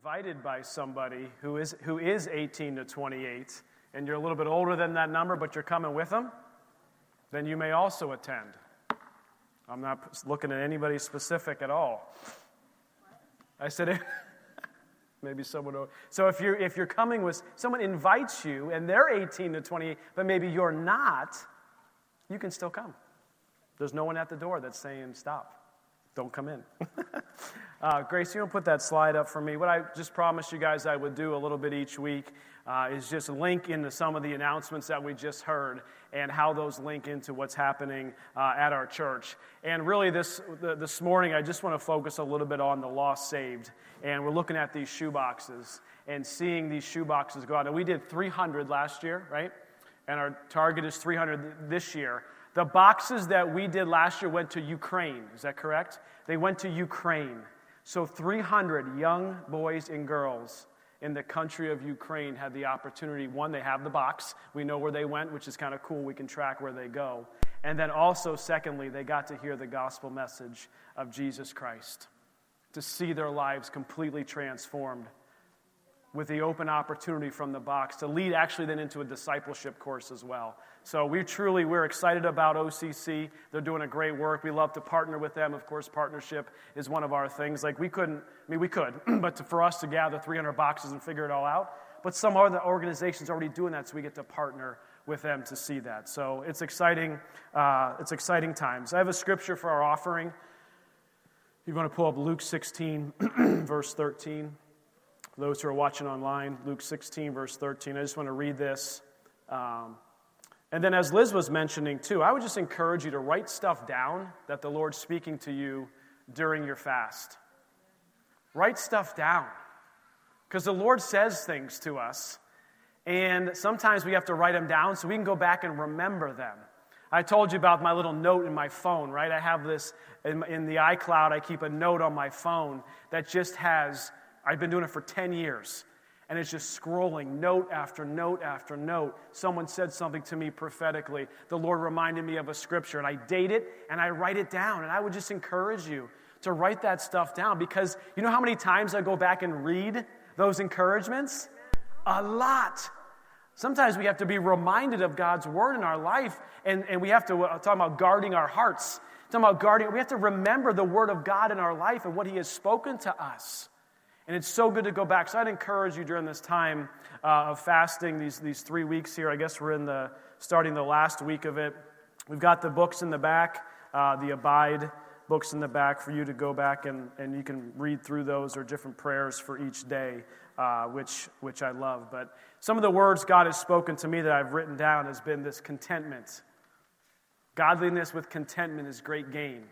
invited by somebody who is, who is 18 to 28, and you're a little bit older than that number, but you're coming with them, then you may also attend. I'm not looking at anybody specific at all. I said, maybe someone. So if you're, if you're coming with, someone invites you and they're 18 to 28, but maybe you're not, you can still come. There's no one at the door that's saying, stop, don't come in. uh, Grace, you don't put that slide up for me. What I just promised you guys I would do a little bit each week uh, is just link into some of the announcements that we just heard and how those link into what's happening uh, at our church. And really, this, this morning, I just want to focus a little bit on the lost saved. And we're looking at these shoe boxes and seeing these shoe boxes go out. And we did 300 last year, right? And our target is 300 this year. The boxes that we did last year went to Ukraine. Is that correct? They went to Ukraine. So 300 young boys and girls in the country of Ukraine had the opportunity. One, they have the box. We know where they went, which is kind of cool. We can track where they go. And then also, secondly, they got to hear the gospel message of Jesus Christ, to see their lives completely transformed with the open opportunity from the box to lead actually then into a discipleship course as well. So we truly we're excited about OCC. They're doing a great work. We love to partner with them. Of course, partnership is one of our things. Like we couldn't, I mean we could, but to, for us to gather 300 boxes and figure it all out, but some other organizations are already doing that, so we get to partner with them to see that. So it's exciting. Uh, it's exciting times. I have a scripture for our offering. You want to pull up Luke 16, verse 13 those who are watching online, Luke 16, verse 13. I just want to read this. Um, and then, as Liz was mentioning too, I would just encourage you to write stuff down that the Lord's speaking to you during your fast. Write stuff down. Because the Lord says things to us, and sometimes we have to write them down so we can go back and remember them. I told you about my little note in my phone, right? I have this in, in the iCloud, I keep a note on my phone that just has I've been doing it for 10 years. And it's just scrolling note after note after note. Someone said something to me prophetically. The Lord reminded me of a scripture, and I date it and I write it down. And I would just encourage you to write that stuff down because you know how many times I go back and read those encouragements? A lot. Sometimes we have to be reminded of God's word in our life, and, and we have to uh, talk about guarding our hearts. Talking about guarding, we have to remember the word of God in our life and what He has spoken to us. And it's so good to go back. So I'd encourage you during this time uh, of fasting, these, these three weeks here. I guess we're in the starting the last week of it. We've got the books in the back, uh, the Abide books in the back for you to go back and, and you can read through those or different prayers for each day, uh, which, which I love. But some of the words God has spoken to me that I've written down has been this contentment. Godliness with contentment is great gain.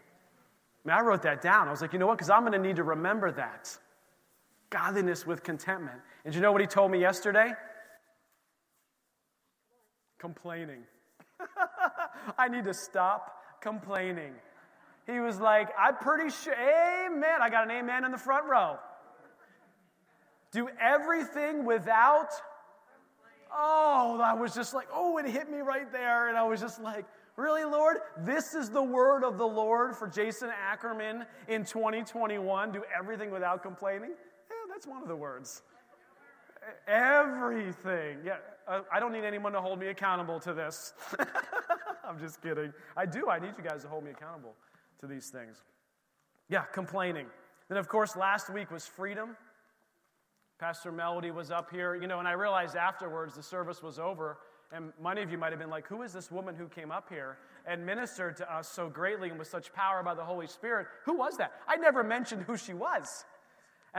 I, mean, I wrote that down. I was like, you know what? Because I'm going to need to remember that. Godliness with contentment. And you know what he told me yesterday? Complaining. I need to stop complaining. He was like, I'm pretty sure, amen. I got an amen in the front row. Do everything without. Oh, I was just like, oh, it hit me right there. And I was just like, really, Lord? This is the word of the Lord for Jason Ackerman in 2021. Do everything without complaining? That's one of the words. Everything. Yeah, uh, I don't need anyone to hold me accountable to this. I'm just kidding. I do. I need you guys to hold me accountable to these things. Yeah, complaining. Then, of course, last week was freedom. Pastor Melody was up here, you know, and I realized afterwards the service was over, and many of you might have been like, Who is this woman who came up here and ministered to us so greatly and with such power by the Holy Spirit? Who was that? I never mentioned who she was.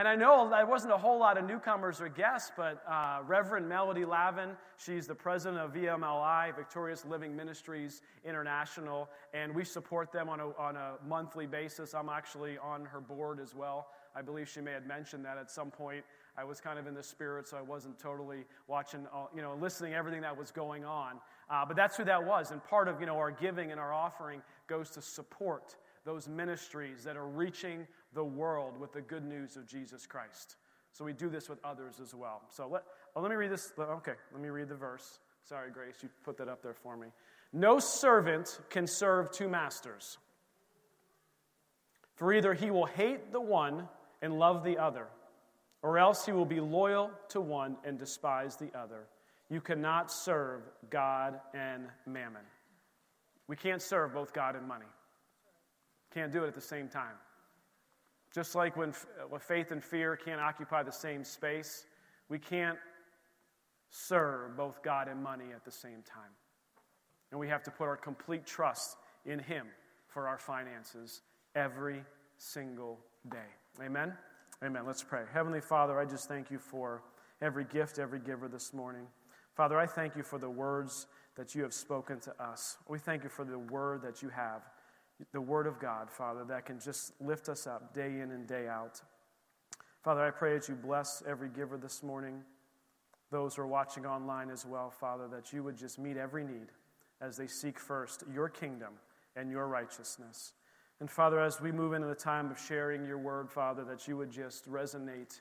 And I know there wasn't a whole lot of newcomers or guests, but uh, Reverend Melody Lavin, she's the president of VMLI, Victorious Living Ministries International, and we support them on a, on a monthly basis. I'm actually on her board as well. I believe she may have mentioned that at some point. I was kind of in the spirit, so I wasn't totally watching, all, you know, listening everything that was going on. Uh, but that's who that was. And part of, you know, our giving and our offering goes to support those ministries that are reaching the world with the good news of Jesus Christ. So we do this with others as well. So let, oh, let me read this. Okay, let me read the verse. Sorry, Grace, you put that up there for me. No servant can serve two masters. For either he will hate the one and love the other, or else he will be loyal to one and despise the other. You cannot serve God and mammon. We can't serve both God and money. Can't do it at the same time. Just like when, uh, when faith and fear can't occupy the same space, we can't serve both God and money at the same time. And we have to put our complete trust in Him for our finances every single day. Amen? Amen. Let's pray. Heavenly Father, I just thank you for every gift, every giver this morning. Father, I thank you for the words that you have spoken to us. We thank you for the word that you have, the word of God, Father, that can just lift us up day in and day out. Father, I pray that you bless every giver this morning, those who are watching online as well, Father, that you would just meet every need as they seek first your kingdom and your righteousness. And Father, as we move into the time of sharing your word, Father, that you would just resonate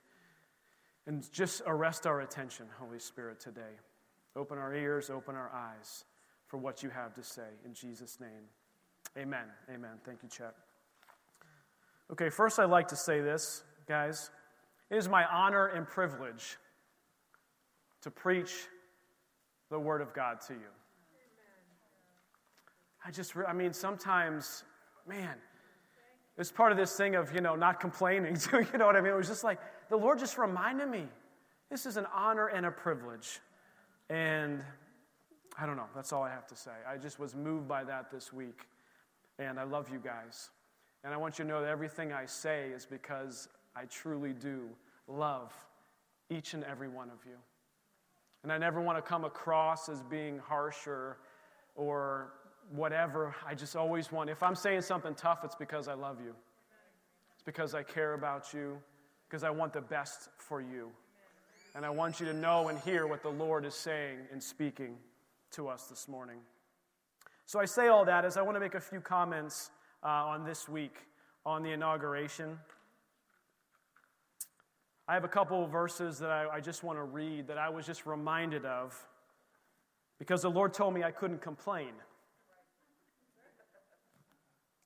and just arrest our attention, Holy Spirit, today. Open our ears, open our eyes for what you have to say. In Jesus' name, amen. Amen. Thank you, Chet. Okay, first I'd like to say this, guys. It is my honor and privilege to preach the Word of God to you. I just, I mean, sometimes, man, it's part of this thing of, you know, not complaining. you know what I mean? It was just like, the Lord just reminded me this is an honor and a privilege. And I don't know. That's all I have to say. I just was moved by that this week. And I love you guys. And I want you to know that everything I say is because I truly do love each and every one of you. And I never want to come across as being harsh or, or whatever. I just always want, if I'm saying something tough, it's because I love you. It's because I care about you, because I want the best for you. And I want you to know and hear what the Lord is saying and speaking to us this morning. So I say all that as I want to make a few comments uh, on this week on the inauguration. I have a couple verses that I, I just want to read that I was just reminded of because the Lord told me I couldn't complain.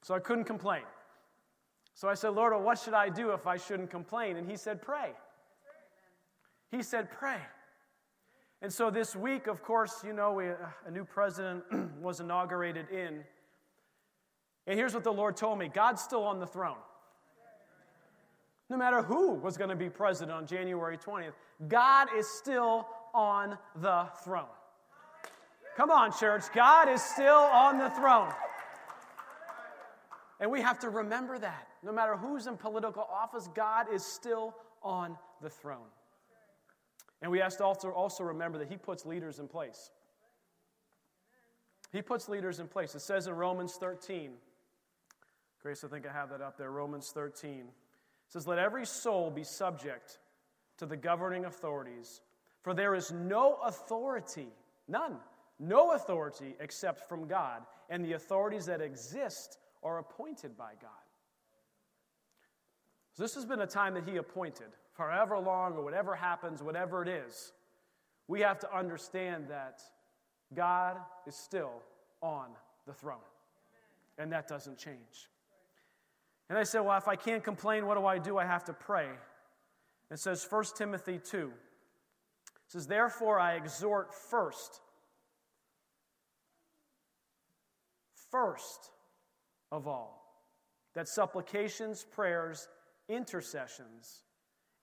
So I couldn't complain. So I said, Lord, well, what should I do if I shouldn't complain? And He said, Pray. He said, Pray. And so this week, of course, you know, we, uh, a new president was inaugurated in. And here's what the Lord told me God's still on the throne. No matter who was going to be president on January 20th, God is still on the throne. Come on, church. God is still on the throne. And we have to remember that. No matter who's in political office, God is still on the throne. And we have to also, also remember that He puts leaders in place. He puts leaders in place. It says in Romans 13, Grace, I think I have that up there, Romans 13. It says, Let every soul be subject to the governing authorities, for there is no authority, none, no authority except from God, and the authorities that exist are appointed by God. So this has been a time that He appointed, forever long or whatever happens, whatever it is. We have to understand that God is still on the throne, and that doesn't change. And I said, Well, if I can't complain, what do I do? I have to pray. It says 1 Timothy 2. It says, Therefore I exhort first, first of all. That supplications, prayers, intercessions,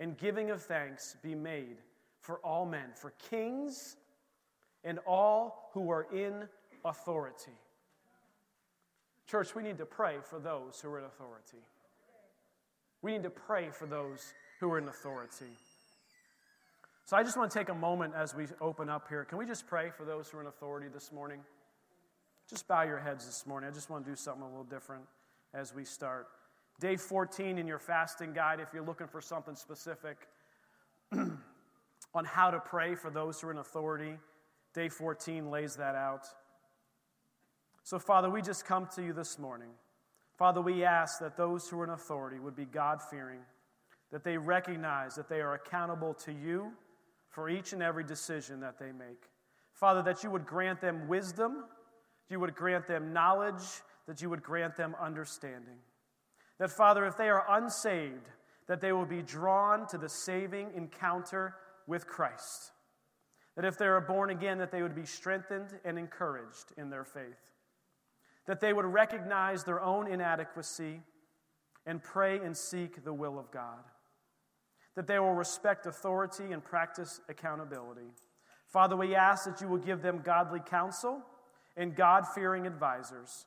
and giving of thanks be made for all men, for kings and all who are in authority. Church, we need to pray for those who are in authority. We need to pray for those who are in authority. So I just want to take a moment as we open up here. Can we just pray for those who are in authority this morning? Just bow your heads this morning. I just want to do something a little different as we start. Day 14 in your fasting guide, if you're looking for something specific on how to pray for those who are in authority, day 14 lays that out. So, Father, we just come to you this morning. Father, we ask that those who are in authority would be God fearing, that they recognize that they are accountable to you for each and every decision that they make. Father, that you would grant them wisdom you would grant them knowledge, that you would grant them understanding. That, Father, if they are unsaved, that they will be drawn to the saving encounter with Christ. That if they are born again, that they would be strengthened and encouraged in their faith. That they would recognize their own inadequacy and pray and seek the will of God. That they will respect authority and practice accountability. Father, we ask that you will give them godly counsel and God fearing advisors.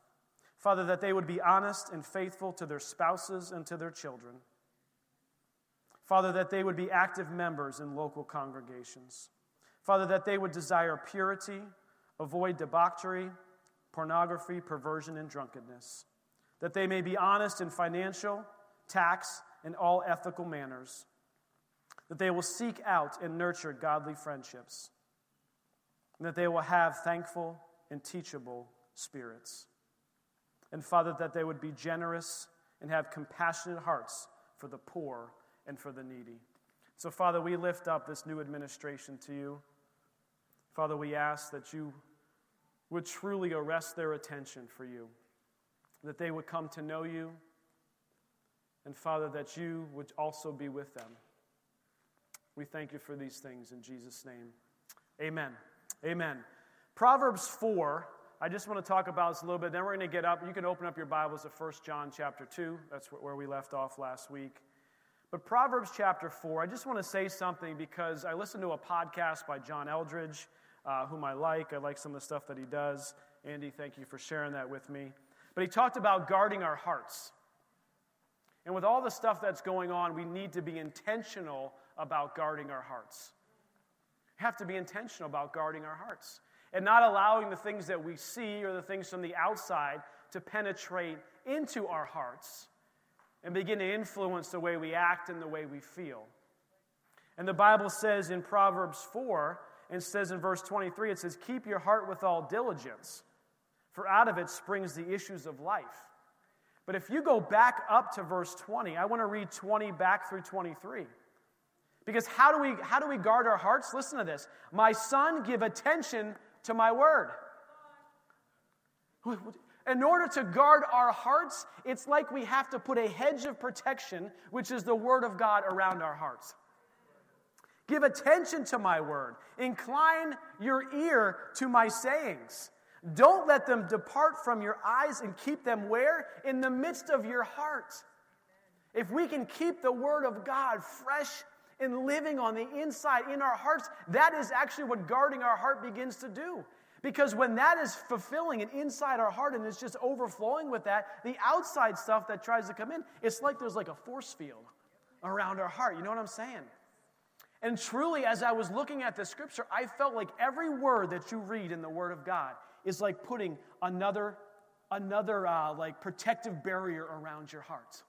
Father, that they would be honest and faithful to their spouses and to their children. Father, that they would be active members in local congregations. Father, that they would desire purity, avoid debauchery, pornography, perversion, and drunkenness. That they may be honest in financial, tax, and all ethical manners. That they will seek out and nurture godly friendships. And that they will have thankful and teachable spirits. And Father, that they would be generous and have compassionate hearts for the poor and for the needy. So, Father, we lift up this new administration to you. Father, we ask that you would truly arrest their attention for you, that they would come to know you, and Father, that you would also be with them. We thank you for these things in Jesus' name. Amen. Amen. Proverbs 4, I just want to talk about this a little bit. Then we're going to get up. You can open up your Bibles to 1 John chapter 2. That's where we left off last week. But Proverbs chapter 4, I just want to say something because I listened to a podcast by John Eldredge, uh, whom I like. I like some of the stuff that he does. Andy, thank you for sharing that with me. But he talked about guarding our hearts. And with all the stuff that's going on, we need to be intentional about guarding our hearts. We have to be intentional about guarding our hearts and not allowing the things that we see or the things from the outside to penetrate into our hearts and begin to influence the way we act and the way we feel. And the Bible says in Proverbs 4, and says in verse 23, it says, Keep your heart with all diligence, for out of it springs the issues of life. But if you go back up to verse 20, I want to read 20 back through 23. Because how do we how do we guard our hearts? Listen to this. My son, give attention to my word. In order to guard our hearts, it's like we have to put a hedge of protection, which is the Word of God, around our hearts. Give attention to my word. Incline your ear to my sayings. Don't let them depart from your eyes and keep them where? In the midst of your heart. If we can keep the word of God fresh and living on the inside in our hearts, that is actually what guarding our heart begins to do. Because when that is fulfilling and inside our heart and it's just overflowing with that, the outside stuff that tries to come in, it's like there's like a force field around our heart. You know what I'm saying? And truly, as I was looking at the scripture, I felt like every word that you read in the Word of God is like putting another, another uh, like protective barrier around your heart.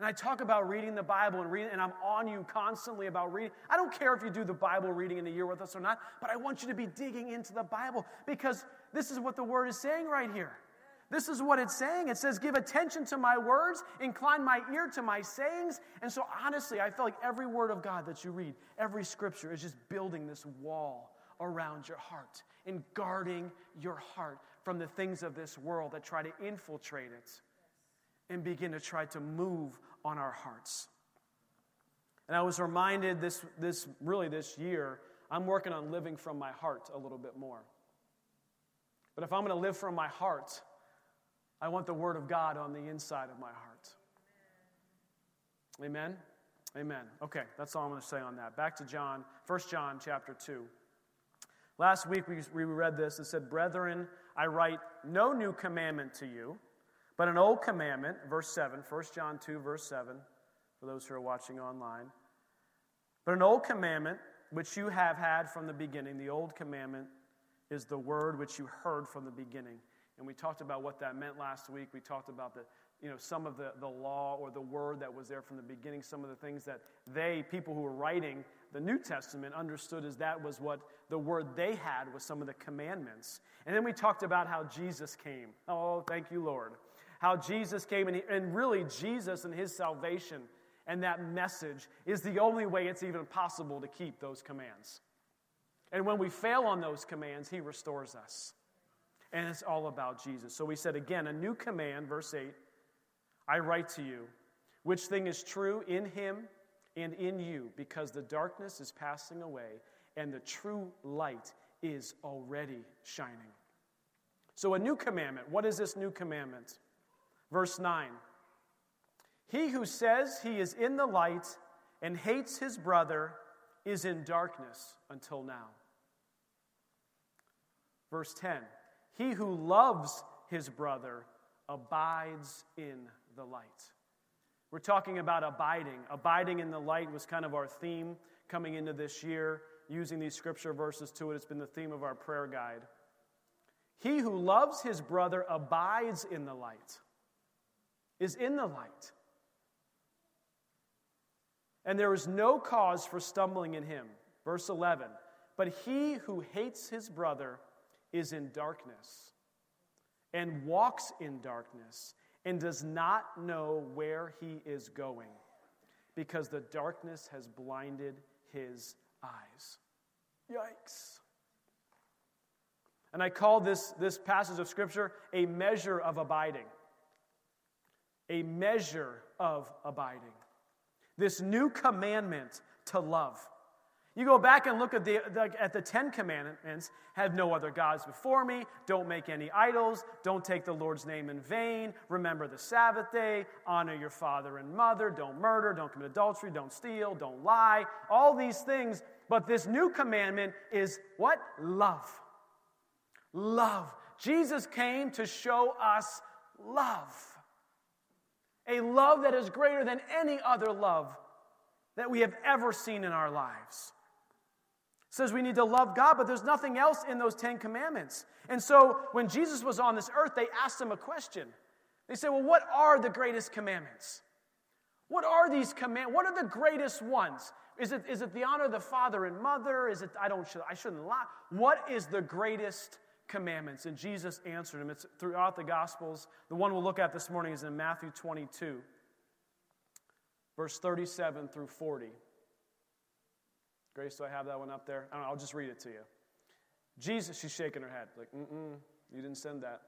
And I talk about reading the Bible and reading, and I'm on you constantly about reading. I don't care if you do the Bible reading in a year with us or not, but I want you to be digging into the Bible because this is what the word is saying right here. This is what it's saying. It says, Give attention to my words, incline my ear to my sayings. And so, honestly, I feel like every word of God that you read, every scripture is just building this wall around your heart and guarding your heart from the things of this world that try to infiltrate it and begin to try to move on our hearts. And I was reminded this, this really this year, I'm working on living from my heart a little bit more. But if I'm going to live from my heart, I want the Word of God on the inside of my heart. Amen? Amen. Okay, that's all I'm going to say on that. Back to John, 1 John chapter 2. Last week we, we read this. It said, Brethren, I write no new commandment to you but an old commandment, verse 7, 1 John 2, verse 7, for those who are watching online. But an old commandment which you have had from the beginning, the old commandment is the word which you heard from the beginning. And we talked about what that meant last week. We talked about the, you know, some of the, the law or the word that was there from the beginning, some of the things that they, people who were writing the New Testament, understood as that was what the word they had was some of the commandments. And then we talked about how Jesus came. Oh, thank you, Lord how Jesus came, and, and really Jesus and his salvation and that message is the only way it's even possible to keep those commands. And when we fail on those commands, he restores us. And it's all about Jesus. So we said again, a new command, verse 8 I write to you, which thing is true in him and in you, because the darkness is passing away and the true light is already shining. So, a new commandment. What is this new commandment? Verse 9 He who says he is in the light and hates his brother is in darkness until now. Verse 10 He who loves his brother abides in the light. We're talking about abiding. Abiding in the light was kind of our theme coming into this year, using these scripture verses to it. It's been the theme of our prayer guide. He who loves his brother abides in the light, is in the light. And there is no cause for stumbling in him. Verse 11. But he who hates his brother is in darkness and walks in darkness and does not know where he is going because the darkness has blinded his eyes. Yikes. And I call this, this passage of Scripture a measure of abiding. A measure of abiding. This new commandment to love. You go back and look at the, the, at the Ten Commandments have no other gods before me, don't make any idols, don't take the Lord's name in vain, remember the Sabbath day, honor your father and mother, don't murder, don't commit adultery, don't steal, don't lie, all these things. But this new commandment is what? Love. Love. Jesus came to show us love. A love that is greater than any other love that we have ever seen in our lives says we need to love God, but there's nothing else in those Ten Commandments. And so when Jesus was on this earth, they asked him a question. They said, Well, what are the greatest commandments? What are these commandments? What are the greatest ones? Is it, is it the honor of the father and mother? Is it, I don't, I shouldn't lie. What is the greatest commandments? And Jesus answered him. It's throughout the Gospels. The one we'll look at this morning is in Matthew 22, verse 37 through 40. Grace, do I have that one up there? I don't know, I'll just read it to you. Jesus, she's shaking her head, like, mm-mm, you didn't send that.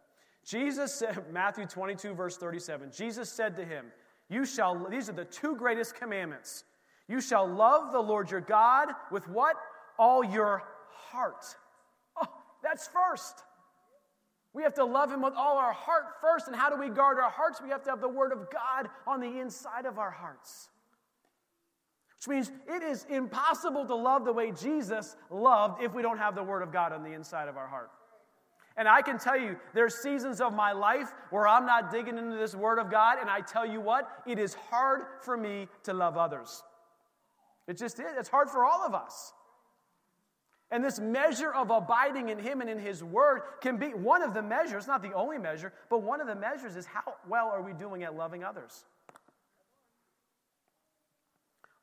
Jesus said, Matthew 22, verse 37, Jesus said to him, You shall, these are the two greatest commandments. You shall love the Lord your God with what? All your heart. That's first. We have to love him with all our heart first. And how do we guard our hearts? We have to have the word of God on the inside of our hearts. Which means it is impossible to love the way Jesus loved if we don't have the Word of God on the inside of our heart. And I can tell you, there's seasons of my life where I'm not digging into this Word of God, and I tell you what, it is hard for me to love others. It just is. It's hard for all of us. And this measure of abiding in Him and in His Word can be one of the measures, not the only measure, but one of the measures is how well are we doing at loving others?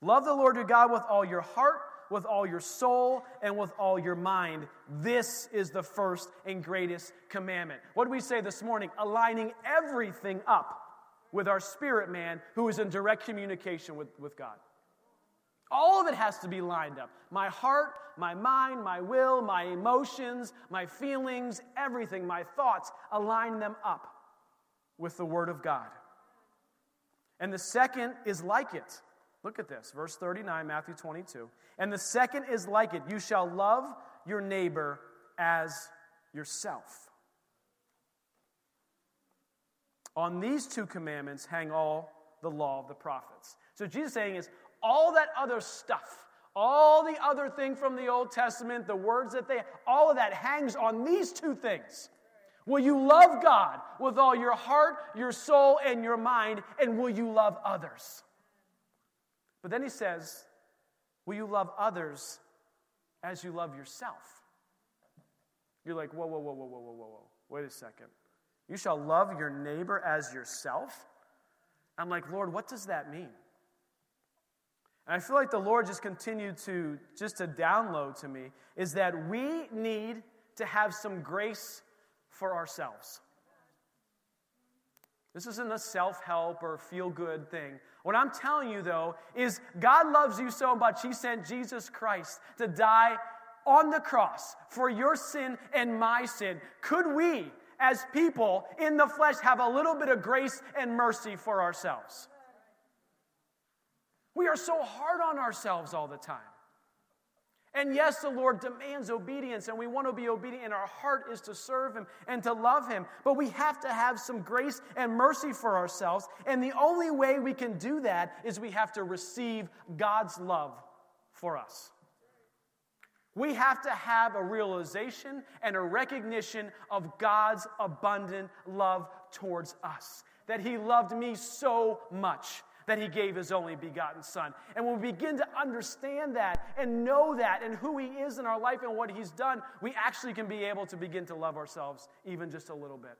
Love the Lord your God with all your heart, with all your soul, and with all your mind. This is the first and greatest commandment. What did we say this morning? Aligning everything up with our spirit man who is in direct communication with, with God. All of it has to be lined up. My heart, my mind, my will, my emotions, my feelings, everything, my thoughts, align them up with the Word of God. And the second is like it Look at this, verse 39, Matthew 22. And the second is like it you shall love your neighbor as yourself. On these two commandments hang all the law of the prophets. So Jesus saying is all that other stuff, all the other thing from the Old Testament, the words that they, all of that hangs on these two things. Will you love God with all your heart, your soul, and your mind? And will you love others? But then he says, Will you love others as you love yourself? You're like, Whoa, whoa, whoa, whoa, whoa, whoa, whoa, whoa. Wait a second. You shall love your neighbor as yourself? I'm like, Lord, what does that mean? And I feel like the Lord just continued to just to download to me is that we need to have some grace for ourselves. This isn't a self help or feel good thing. What I'm telling you, though, is God loves you so much, He sent Jesus Christ to die on the cross for your sin and my sin. Could we, as people in the flesh, have a little bit of grace and mercy for ourselves? We are so hard on ourselves all the time. And yes, the Lord demands obedience, and we want to be obedient, and our heart is to serve Him and to love Him. But we have to have some grace and mercy for ourselves. And the only way we can do that is we have to receive God's love for us. We have to have a realization and a recognition of God's abundant love towards us. That He loved me so much that He gave His only begotten Son. And when we begin to understand that and know that and who He is in our life and what He's done, we actually can be able to begin to love ourselves even just a little bit.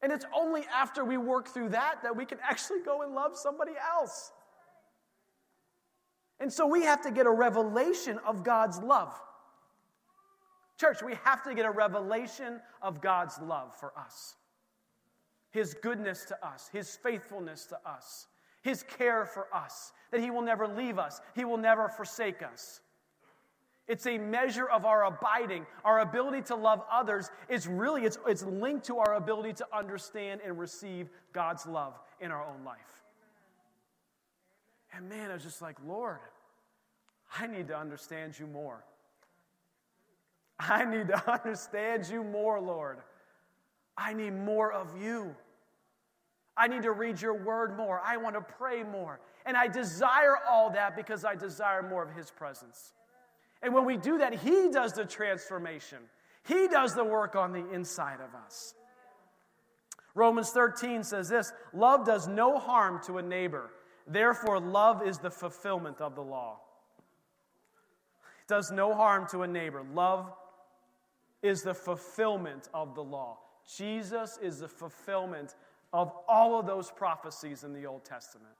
And it's only after we work through that that we can actually go and love somebody else. And so we have to get a revelation of God's love. Church, we have to get a revelation of God's love for us. His goodness to us, His faithfulness to us, His care for us, that He will never leave us, He will never forsake us. It's a measure of our abiding. Our ability to love others is really, it's, it's linked to our ability to understand and receive God's love in our own life. And man, I was just like, Lord, I need to understand you more. I need to understand you more, Lord. I need more of you. I need to read your word more. I want to pray more. And I desire all that because I desire more of his presence. And when we do that, he does the transformation, he does the work on the inside of us. Romans 13 says this Love does no harm to a neighbor. Therefore, love is the fulfillment of the law. It does no harm to a neighbor. Love is the fulfillment of the law. Jesus is the fulfillment of all of those prophecies in the Old Testament.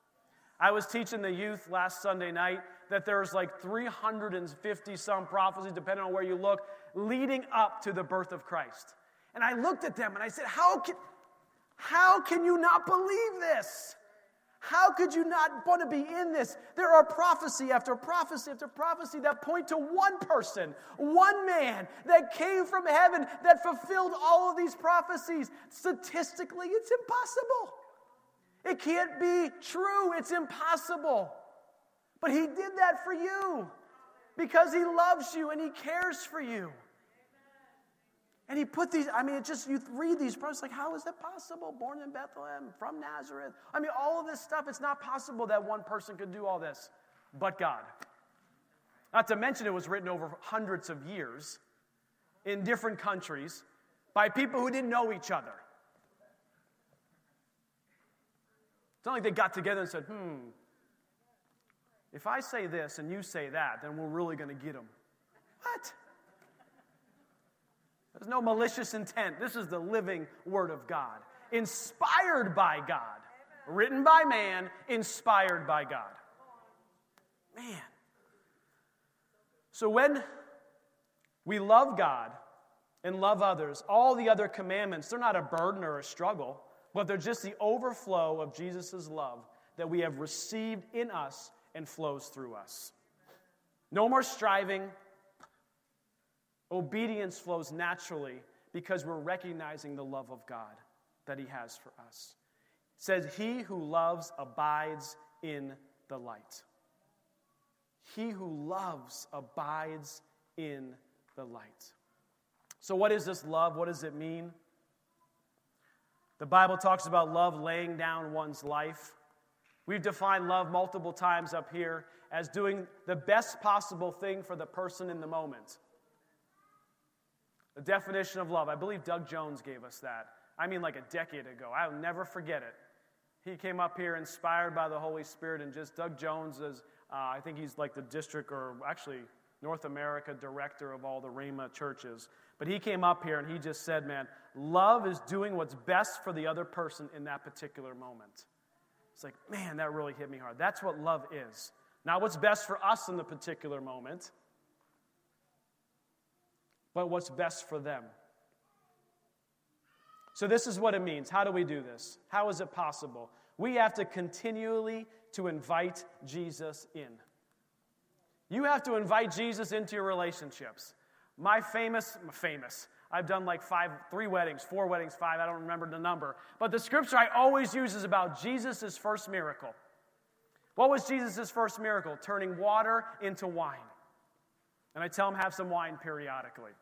I was teaching the youth last Sunday night that there's like 350 some prophecies, depending on where you look, leading up to the birth of Christ. And I looked at them and I said, How can, how can you not believe this? How could you not want to be in this? There are prophecy after prophecy after prophecy that point to one person, one man that came from heaven that fulfilled all of these prophecies. Statistically, it's impossible. It can't be true. It's impossible. But He did that for you because He loves you and He cares for you. And he put these, I mean, it just, you read these verses, like, how is that possible? Born in Bethlehem, from Nazareth. I mean, all of this stuff, it's not possible that one person could do all this, but God. Not to mention, it was written over hundreds of years in different countries by people who didn't know each other. It's not like they got together and said, hmm, if I say this and you say that, then we're really going to get them. What? There's no malicious intent. This is the living Word of God, inspired by God, written by man, inspired by God. Man. So when we love God and love others, all the other commandments, they're not a burden or a struggle, but they're just the overflow of Jesus' love that we have received in us and flows through us. No more striving, Obedience flows naturally because we're recognizing the love of God that He has for us. It says, He who loves abides in the light. He who loves abides in the light. So, what is this love? What does it mean? The Bible talks about love laying down one's life. We've defined love multiple times up here as doing the best possible thing for the person in the moment. The definition of love. I believe Doug Jones gave us that. I mean, like a decade ago. I'll never forget it. He came up here inspired by the Holy Spirit, and just Doug Jones is, uh, I think he's like the district or actually North America director of all the Rhema churches. But he came up here and he just said, man, love is doing what's best for the other person in that particular moment. It's like, man, that really hit me hard. That's what love is. Not what's best for us in the particular moment, but what's best for them. So this is what it means. How do we do this? How is it possible? We have to continually to invite Jesus in. You have to invite Jesus into your relationships. My famous, famous, I've done like five, three weddings, four weddings, five, I don't remember the number. But the scripture I always use is about Jesus' first miracle. What was Jesus' first miracle? Turning water into wine. And I tell him, have some wine periodically.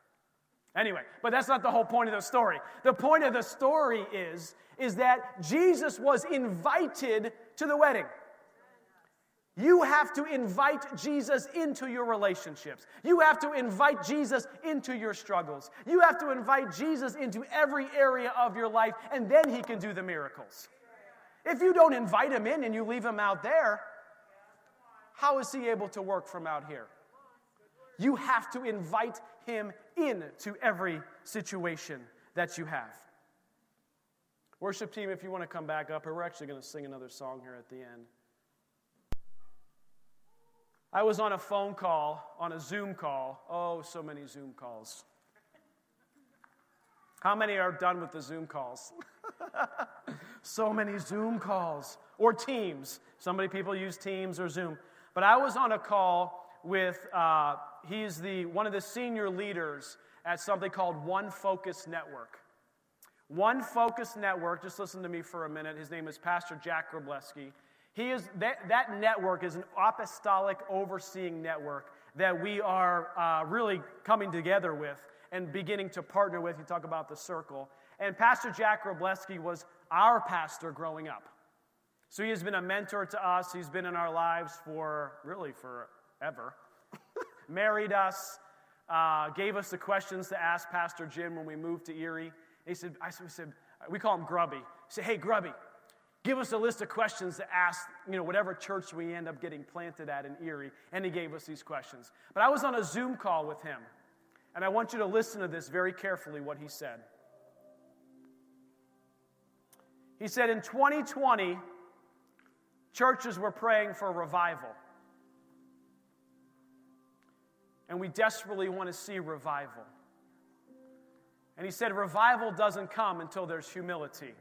Anyway, but that's not the whole point of the story. The point of the story is, is that Jesus was invited to the wedding. You have to invite Jesus into your relationships. You have to invite Jesus into your struggles. You have to invite Jesus into every area of your life, and then He can do the miracles. If you don't invite Him in and you leave Him out there, how is He able to work from out here? You have to invite Him into every situation that you have. Worship team, if you want to come back up we're actually going to sing another song here at the end. I was on a phone call, on a Zoom call. Oh, so many Zoom calls. How many are done with the Zoom calls? so many Zoom calls or Teams. So many people use Teams or Zoom. But I was on a call with, uh, he's the, one of the senior leaders at something called One Focus Network. One Focus Network, just listen to me for a minute. His name is Pastor Jack Grableski. He is, that, that network is an apostolic overseeing network that we are uh, really coming together with and beginning to partner with. You talk about the circle. And Pastor Jack Grableski was our pastor growing up. So he has been a mentor to us. He's been in our lives for really forever. Married us, uh, gave us the questions to ask Pastor Jim when we moved to Erie. he said, I said, we call him Grubby. He said, Hey, Grubby, give us a list of questions to ask, you know, whatever church we end up getting planted at in Erie. And he gave us these questions. But I was on a Zoom call with him, and I want you to listen to this very carefully what he said. He said, In 2020, churches were praying for revival. And we desperately want to see revival. And he said, Revival doesn't come until there's humility.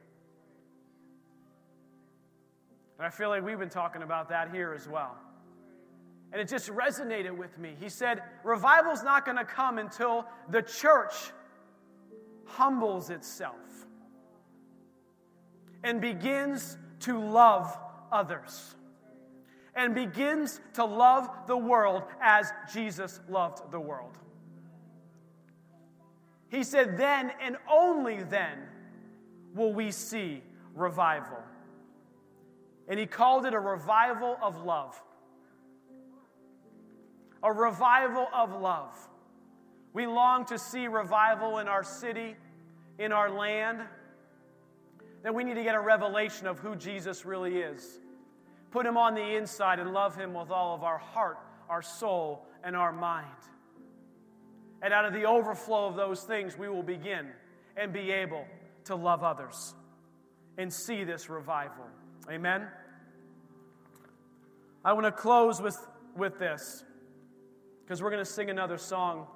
And I feel like we've been talking about that here as well. And it just resonated with me. He said, Revival's not going to come until the church humbles itself and begins to love others and begins to love the world as Jesus loved the world. He said, Then and only then will we see revival and he called it a revival of love. A revival of love. We long to see revival in our city, in our land. Then we need to get a revelation of who Jesus really is. Put him on the inside and love him with all of our heart, our soul, and our mind. And out of the overflow of those things, we will begin and be able to love others and see this revival. Amen? I want to close with, with this because we're going to sing another song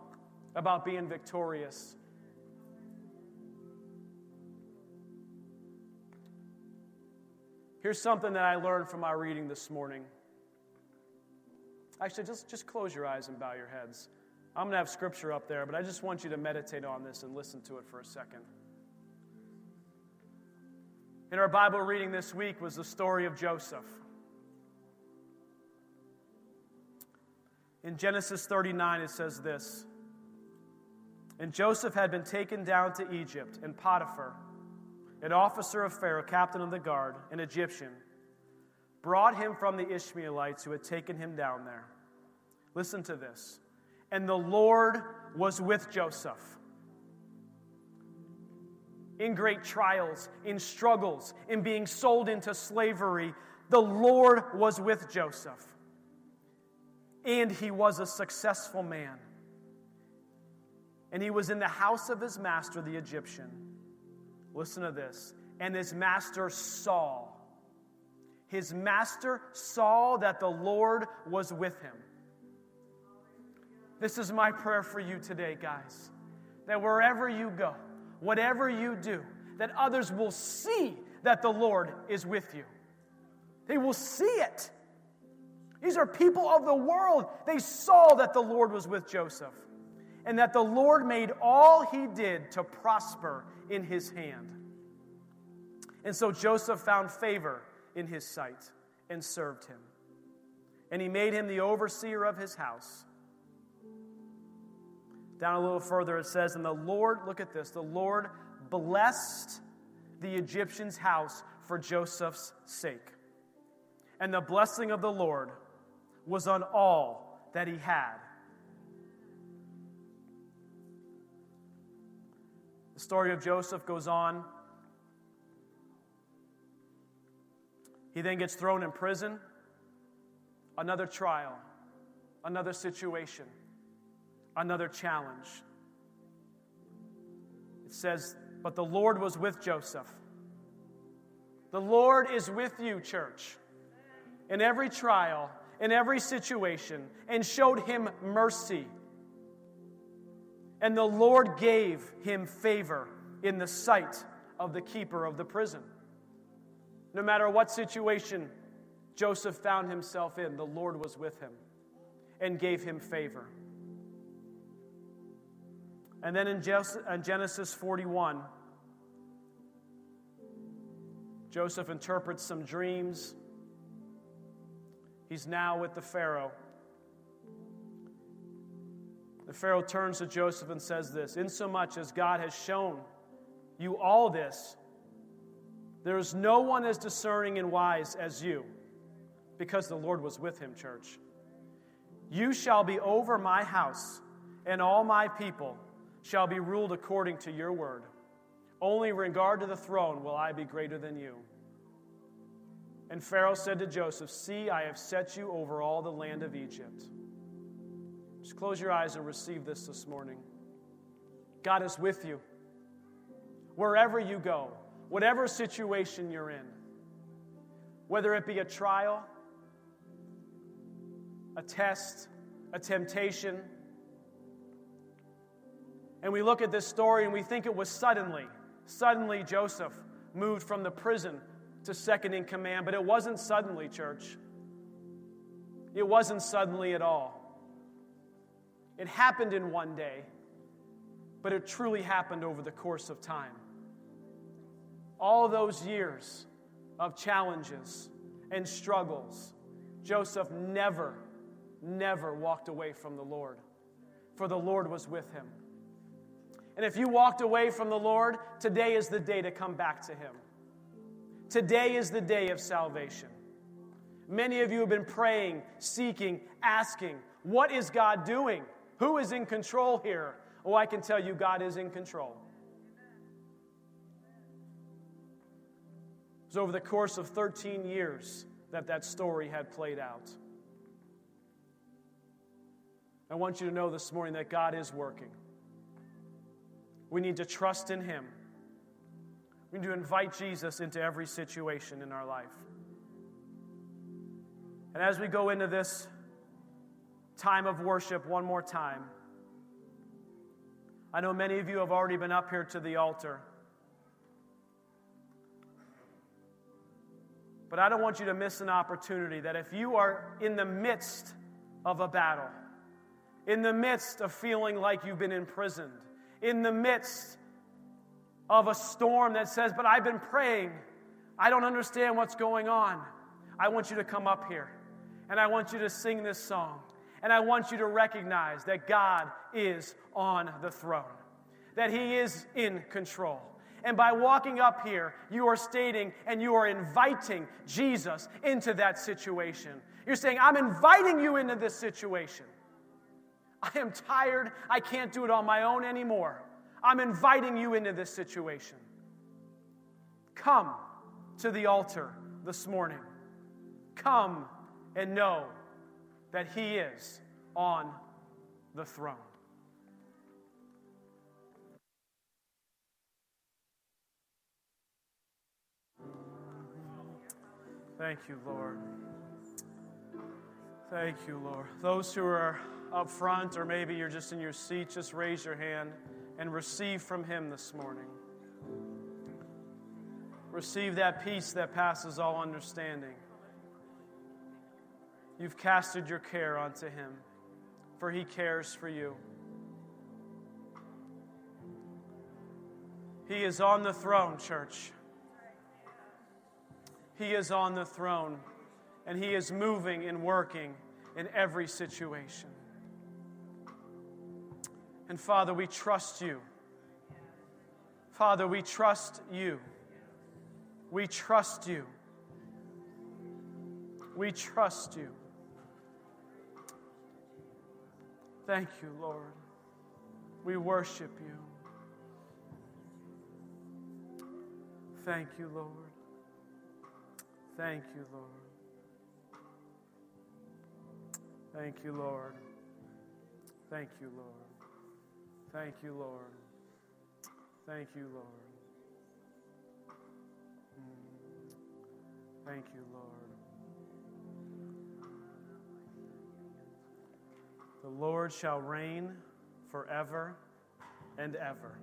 about being victorious. Here's something that I learned from our reading this morning. Actually, just, just close your eyes and bow your heads. I'm going to have scripture up there, but I just want you to meditate on this and listen to it for a second. In our Bible reading this week was the story of Joseph. In Genesis 39, it says this And Joseph had been taken down to Egypt, and Potiphar, an officer of Pharaoh, captain of the guard, an Egyptian, brought him from the Ishmaelites who had taken him down there. Listen to this. And the Lord was with Joseph in great trials, in struggles, in being sold into slavery, the Lord was with Joseph. And he was a successful man. And he was in the house of his master, the Egyptian. Listen to this. And his master saw. His master saw that the Lord was with him. This is my prayer for you today, guys. That wherever you go, whatever you do, that others will see that the Lord is with you. They will see it. These are people of the world. They saw that the Lord was with Joseph. and that the Lord made all he did to prosper in his hand. And so Joseph found favor in his sight and served him. And he made him the overseer of his house. Down a little further, it says, And the Lord, look at this, the Lord blessed the Egyptian's house for Joseph's sake. And the blessing of the Lord was on all that he had. The story of Joseph goes on. He then gets thrown in prison, another trial, another situation, another challenge. It says, But the Lord was with Joseph. The Lord is with you, church, in every trial, in every situation, and showed him mercy. And the Lord gave him favor in the sight of the keeper of the prison. No matter what situation Joseph found himself in, the Lord was with him and gave him favor. And then in Genesis 41, Joseph interprets some dreams. He's now with the Pharaoh. The Pharaoh turns to Joseph and says this Insomuch as God has shown you all this, there is no one as discerning and wise as you, because the Lord was with him, church. You shall be over my house, and all my people shall be ruled according to your word. Only regard to the throne will I be greater than you. And Pharaoh said to Joseph, See, I have set you over all the land of Egypt. Just close your eyes and receive this this morning. God is with you. Wherever you go, whatever situation you're in, whether it be a trial, a test, a temptation. And we look at this story and we think it was suddenly. Suddenly, Joseph moved from the prison to second in command, but it wasn't suddenly, church. It wasn't suddenly at all. It happened in one day, but it truly happened over the course of time. All those years of challenges and struggles, Joseph never, never walked away from the Lord, for the Lord was with him. And if you walked away from the Lord, today is the day to come back to him. Today is the day of salvation. Many of you have been praying, seeking, asking, What is God doing? Who is in control here? Oh, I can tell you, God is in control. It was over the course of 13 years that that story had played out. I want you to know this morning that God is working. We need to trust in Him. We need to invite Jesus into every situation in our life. And as we go into this time of worship one more time. I know many of you have already been up here to the altar. But I don't want you to miss an opportunity that if you are in the midst of a battle, in the midst of feeling like you've been imprisoned, in the midst of a storm that says, But I've been praying, I don't understand what's going on, I want you to come up here and I want you to sing this song. And I want you to recognize that God is on the throne, that He is in control. And by walking up here, you are stating and you are inviting Jesus into that situation. You're saying, I'm inviting you into this situation. I am tired. I can't do it on my own anymore. I'm inviting you into this situation. Come to the altar this morning. Come and know that He is on the throne. Thank you, Lord. Thank you, Lord. Those who are up front, or maybe you're just in your seat, just raise your hand and receive from Him this morning. Receive that peace that passes all understanding. You've casted your care onto him, for he cares for you. He is on the throne, church. He is on the throne, and he is moving and working in every situation. And Father, we trust you. Father, we trust you. We trust you. We trust you. Thank you, Lord. We worship you. Thank you, Lord. Thank you, Lord. Thank you, Lord. Thank you, Lord. Thank you, Lord. Thank you, Lord. Mm. Thank you, Lord. The Lord shall reign forever and ever.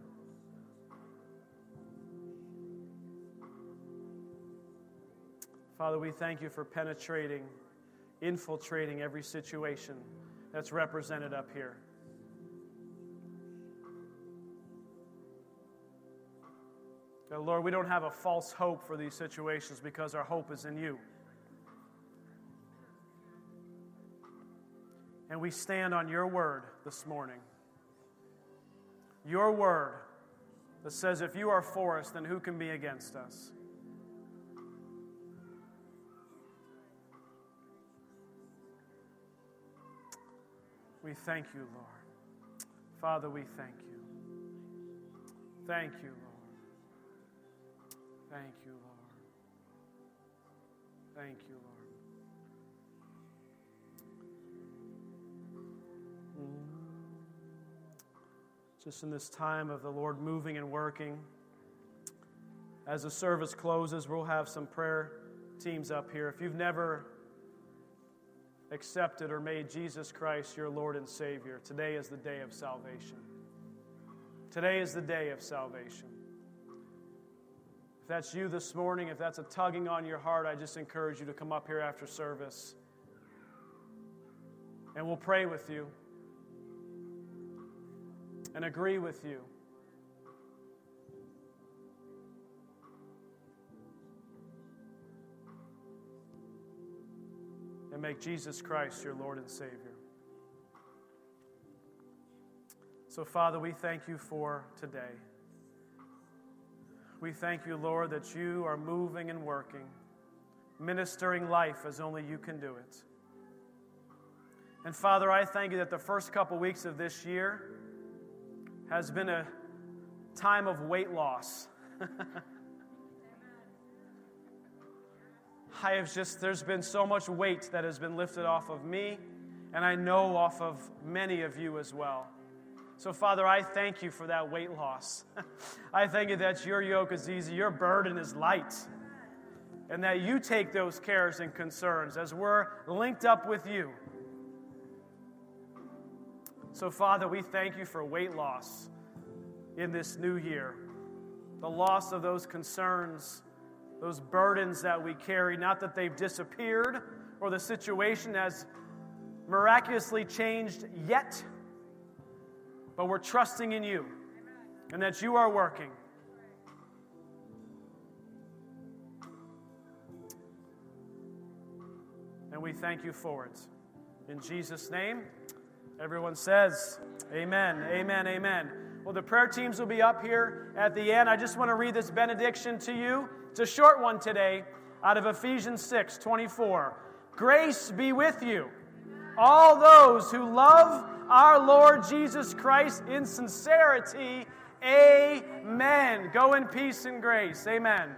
Father, we thank you for penetrating, infiltrating every situation that's represented up here. Lord, we don't have a false hope for these situations because our hope is in you. And we stand on your word this morning. Your word that says, if you are for us, then who can be against us? We thank you, Lord. Father, we thank you. Thank you, Lord. Thank you, Lord. Thank you, Lord. Just in this time of the Lord moving and working, as the service closes, we'll have some prayer teams up here. If you've never accepted or made Jesus Christ your Lord and Savior, today is the day of salvation. Today is the day of salvation. If that's you this morning, if that's a tugging on your heart, I just encourage you to come up here after service and we'll pray with you and agree with you. and make Jesus Christ your Lord and Savior. So, Father, we thank you for today. We thank you, Lord, that you are moving and working, ministering life as only you can do it. And Father, I thank you that the first couple weeks of this year has been a time of weight loss. I have just, there's been so much weight that has been lifted off of me, and I know off of many of you as well. So, Father, I thank you for that weight loss. I thank you that your yoke is easy, your burden is light, and that you take those cares and concerns as we're linked up with you. So, Father, we thank you for weight loss in this new year, the loss of those concerns those burdens that we carry, not that they've disappeared or the situation has miraculously changed yet, but we're trusting in you and that you are working. And we thank you for it. In Jesus' name, everyone says, Amen, amen, amen. Well, the prayer teams will be up here at the end. I just want to read this benediction to you. It's a short one today out of Ephesians 6 24. Grace be with you, all those who love our Lord Jesus Christ in sincerity. Amen. Go in peace and grace. Amen.